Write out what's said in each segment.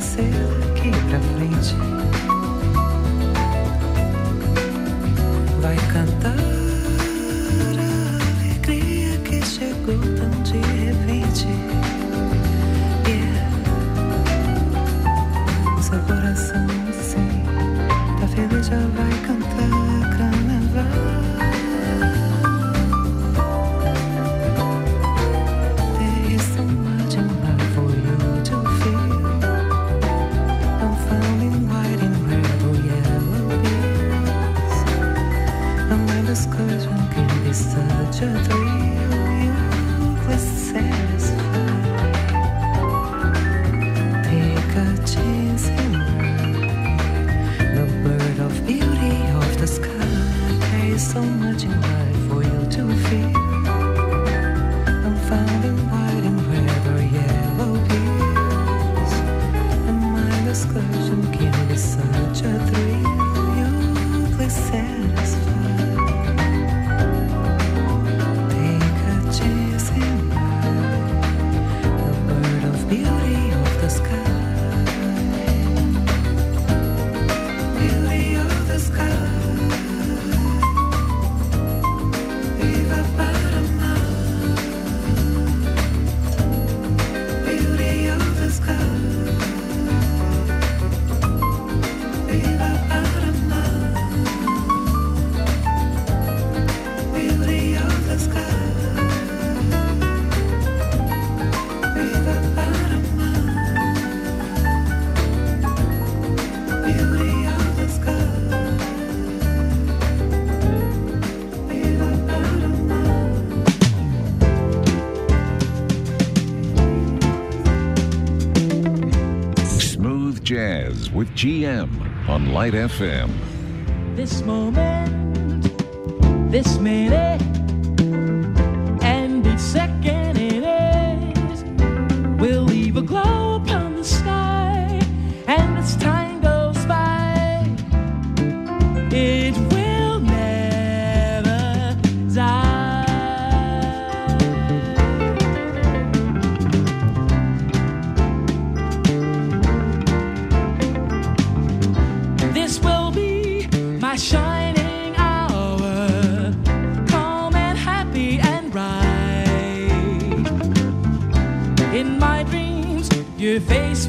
acontecer daqui é pra frente. Jazz with GM on Light FM. This moment, this minute, and each second. te fez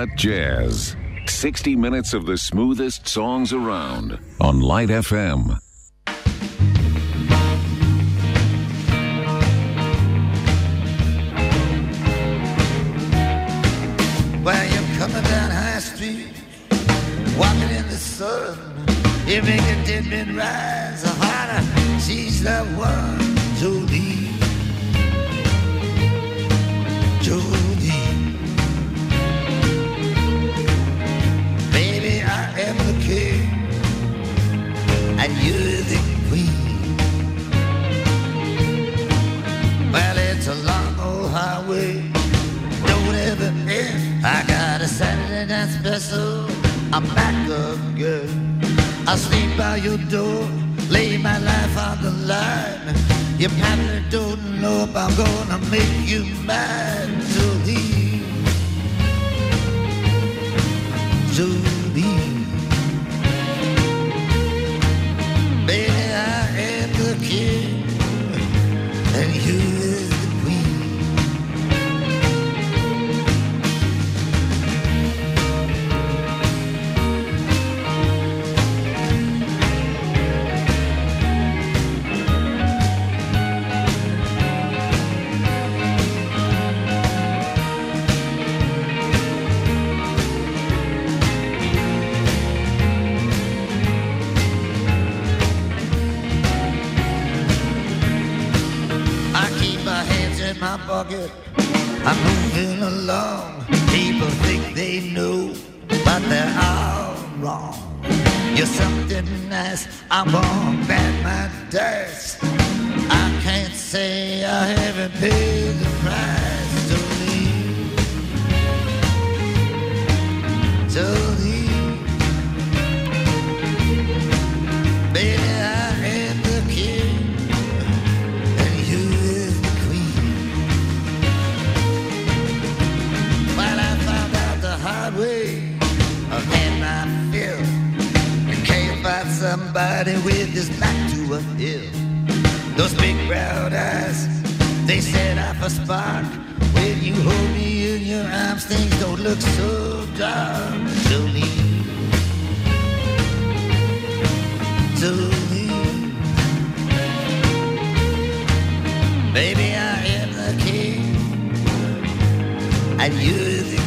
Uncut Jazz. 60 minutes of the smoothest songs around on Light FM. Well, you're coming down High Street, walking in the sun. You make a dead man rise I keep my hands in my pocket. I'm moving along. People think they know, but they're all wrong. You're something nice. I'm on bad my dust. I can't say I haven't paid the price. body with his back to a hill. Those big brown eyes, they set off a spark. When you hold me in your arms, things don't look so dark. Jolene, Jolene, baby, I am the king, and you're the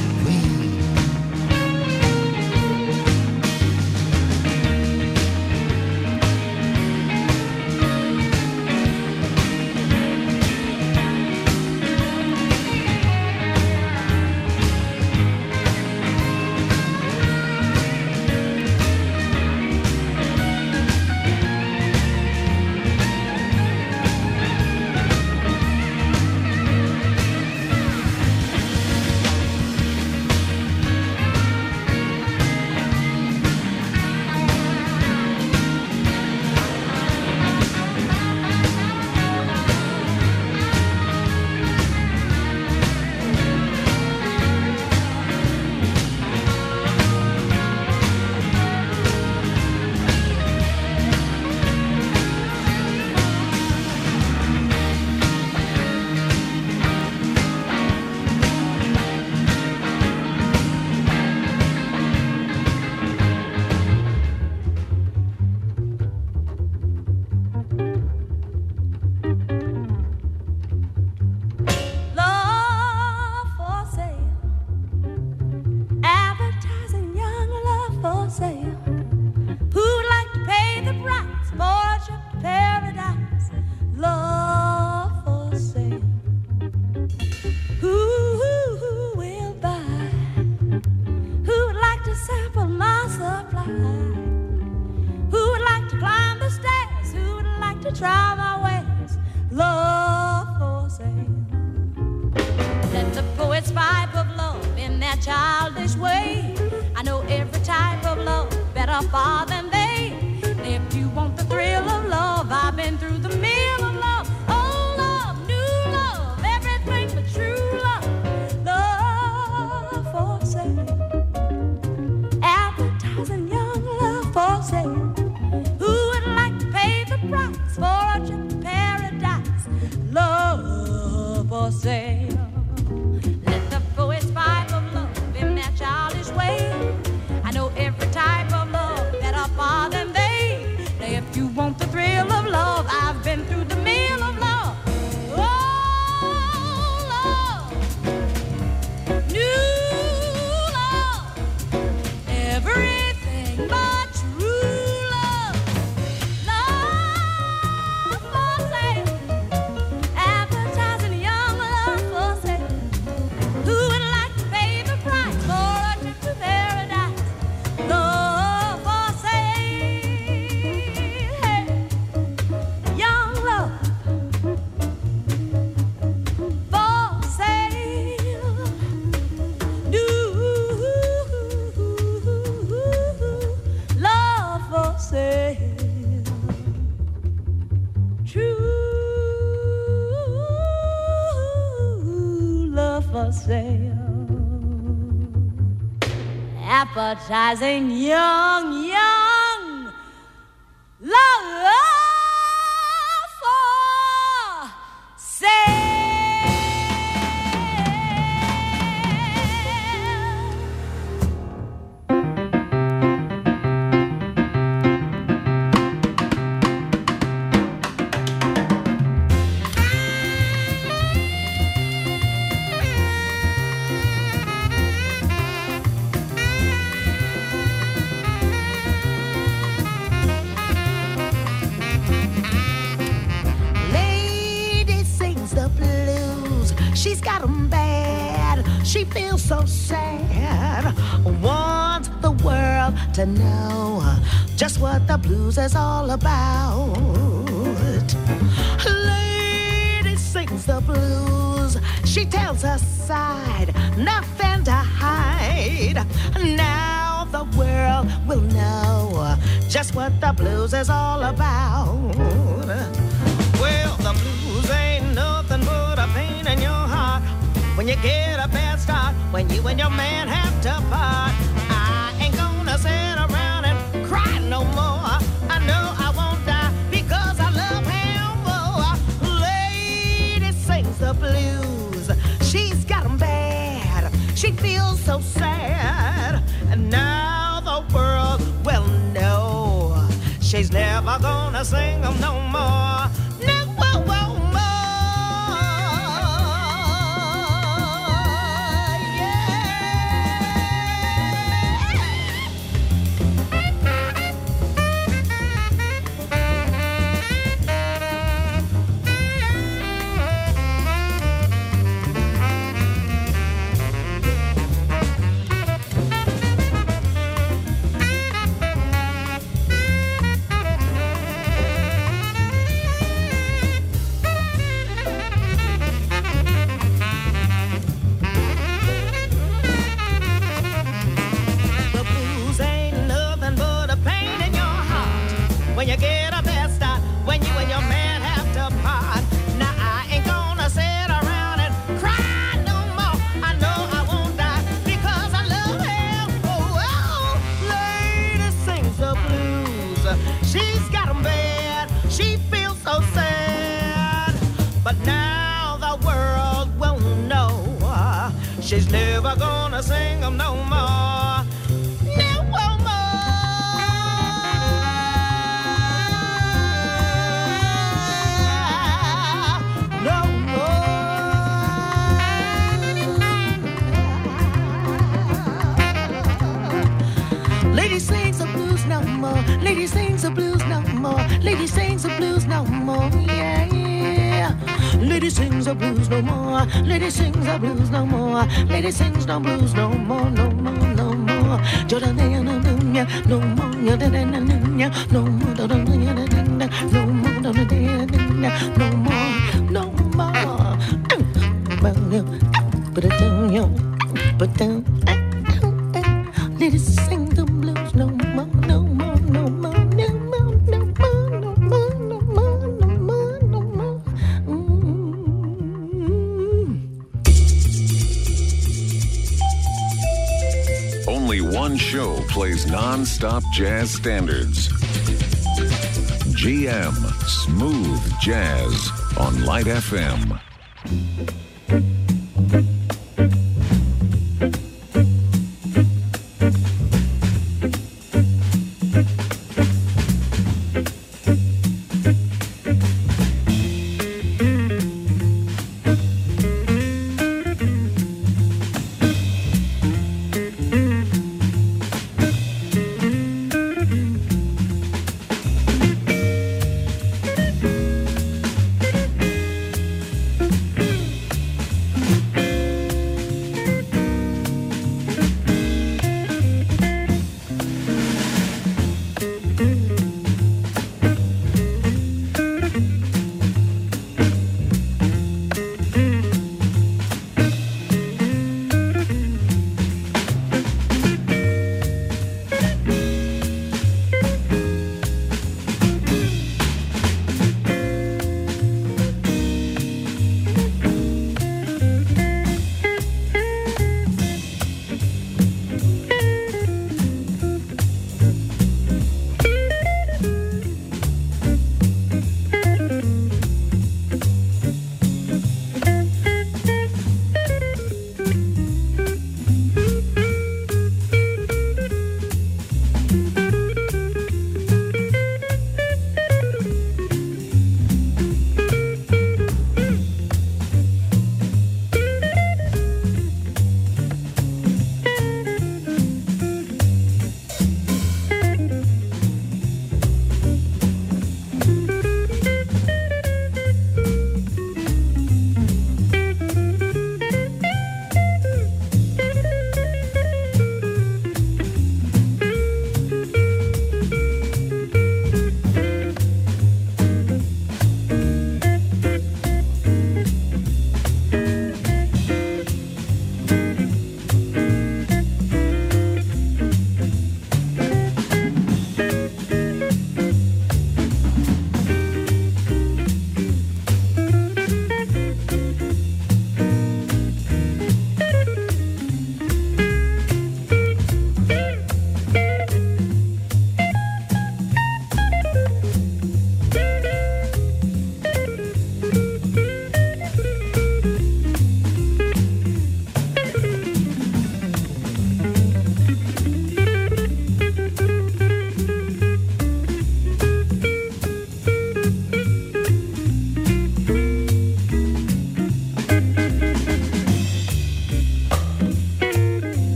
as a young blues is all about. Lady sings the blues. She tells her side, nothing to hide. Now the world will know just what the blues is all about. Well, the blues ain't nothing but a pain in your heart. When you get a bad start, when you and your man have He's never gonna sing 'em no more. Gonna sing them no more. No more. No more. Lady sings the blues no more. Lady sings the blues no more. Lady sings the blues Lady sings the blues no more. Lady sings the blues no more. Lady sings the blues no more, no more, no more. Jordan, no more. No more, no more. No more, no more, no more. Put it down, yo. Put down. Eh, eh, eh, Lady sing the plays non-stop jazz standards. GM Smooth Jazz on Light FM.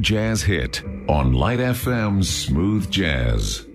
Jazz hit on Light FM's Smooth Jazz.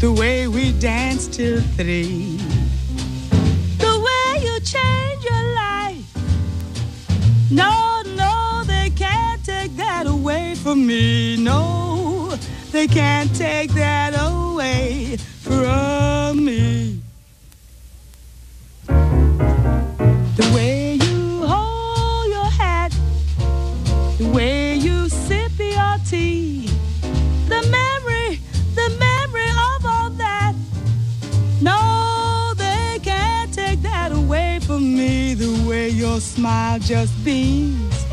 the way we danced till three, the way you change your life. No, no, they can't take that away from me. No, they can't take that away from me. Smile just beams,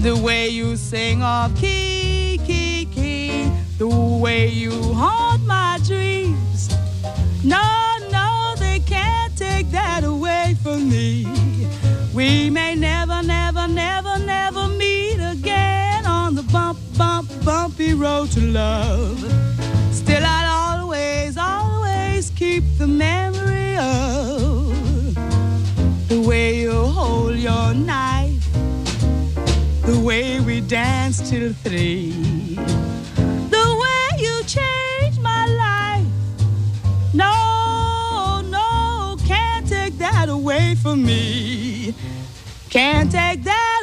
the way you sing off key, key, key, the way you haunt my dreams. No, no, they can't take that away from me. We may never, never, never, never meet again on the bump, bump, bumpy road to love. Your knife, the way we danced till three, the way you changed my life. No, no, can't take that away from me. Can't take that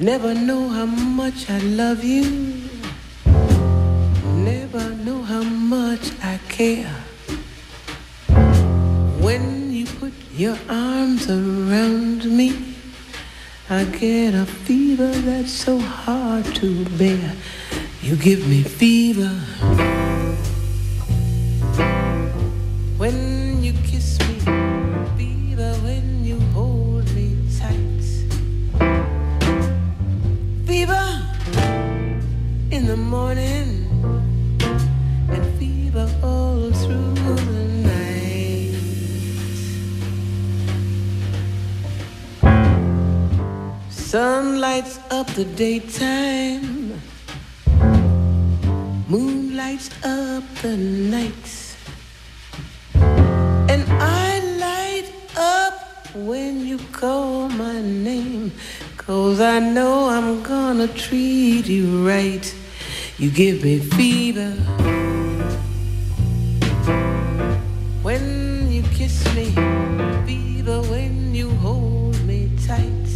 Never know how much I love you. Never know how much I care. When you put your arms around me, I get a fever that's so hard to bear. You give me fever. Sun lights up the daytime, moon lights up the nights, and I light up when you call my name. Cause I know I'm gonna treat you right. You give me fever. When you kiss me, fever when you hold me tight.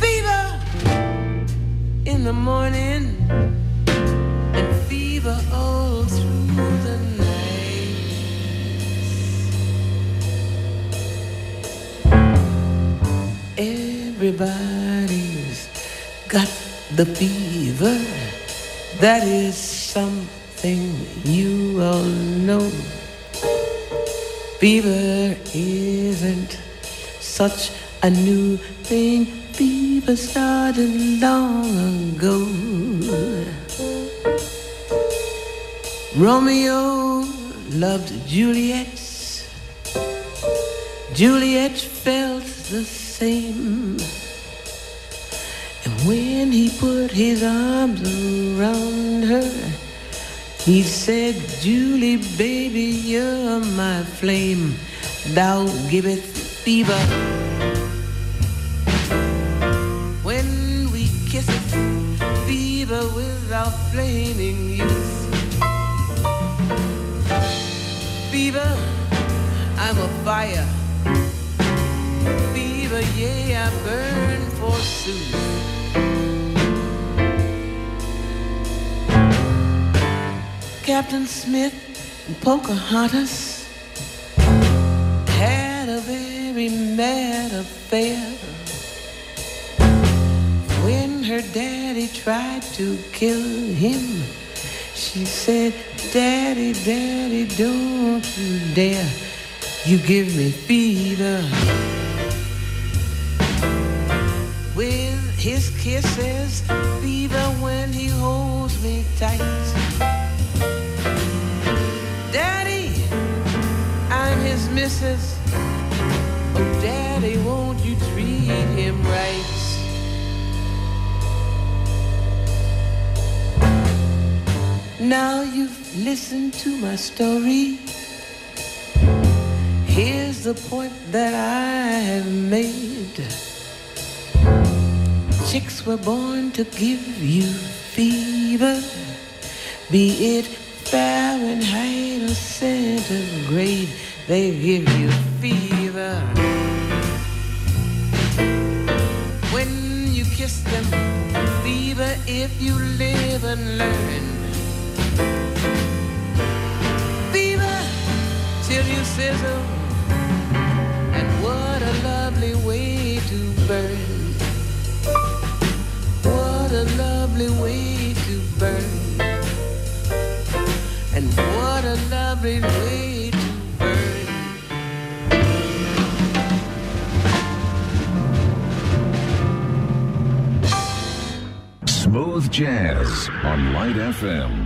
Fever in the morning and fever all through the night. Everybody's got the fever. That is something you all know. Fever isn't such a new thing. Fever started long ago. Romeo loved Juliet. Juliet felt the same. When he put his arms around her, he said, Julie, baby, you're my flame. Thou giveth fever. When we kiss it, fever without flaming youth. Fever, I'm a fire. Fever, yeah, I burn forsooth. Captain Smith and Pocahontas had a very mad affair. When her daddy tried to kill him, she said, Daddy, Daddy, don't you dare. You give me fever. With his kisses, fever when he holds me tight. Daddy, I'm his missus. Oh, Daddy, won't you treat him right? Now you've listened to my story. Here's the point that I have made. Chicks were born to give you fever, be it Fahrenheit or centigrade, they give you fever. When you kiss them, fever if you live and learn. Fever till you sizzle, Jazz on Light FM.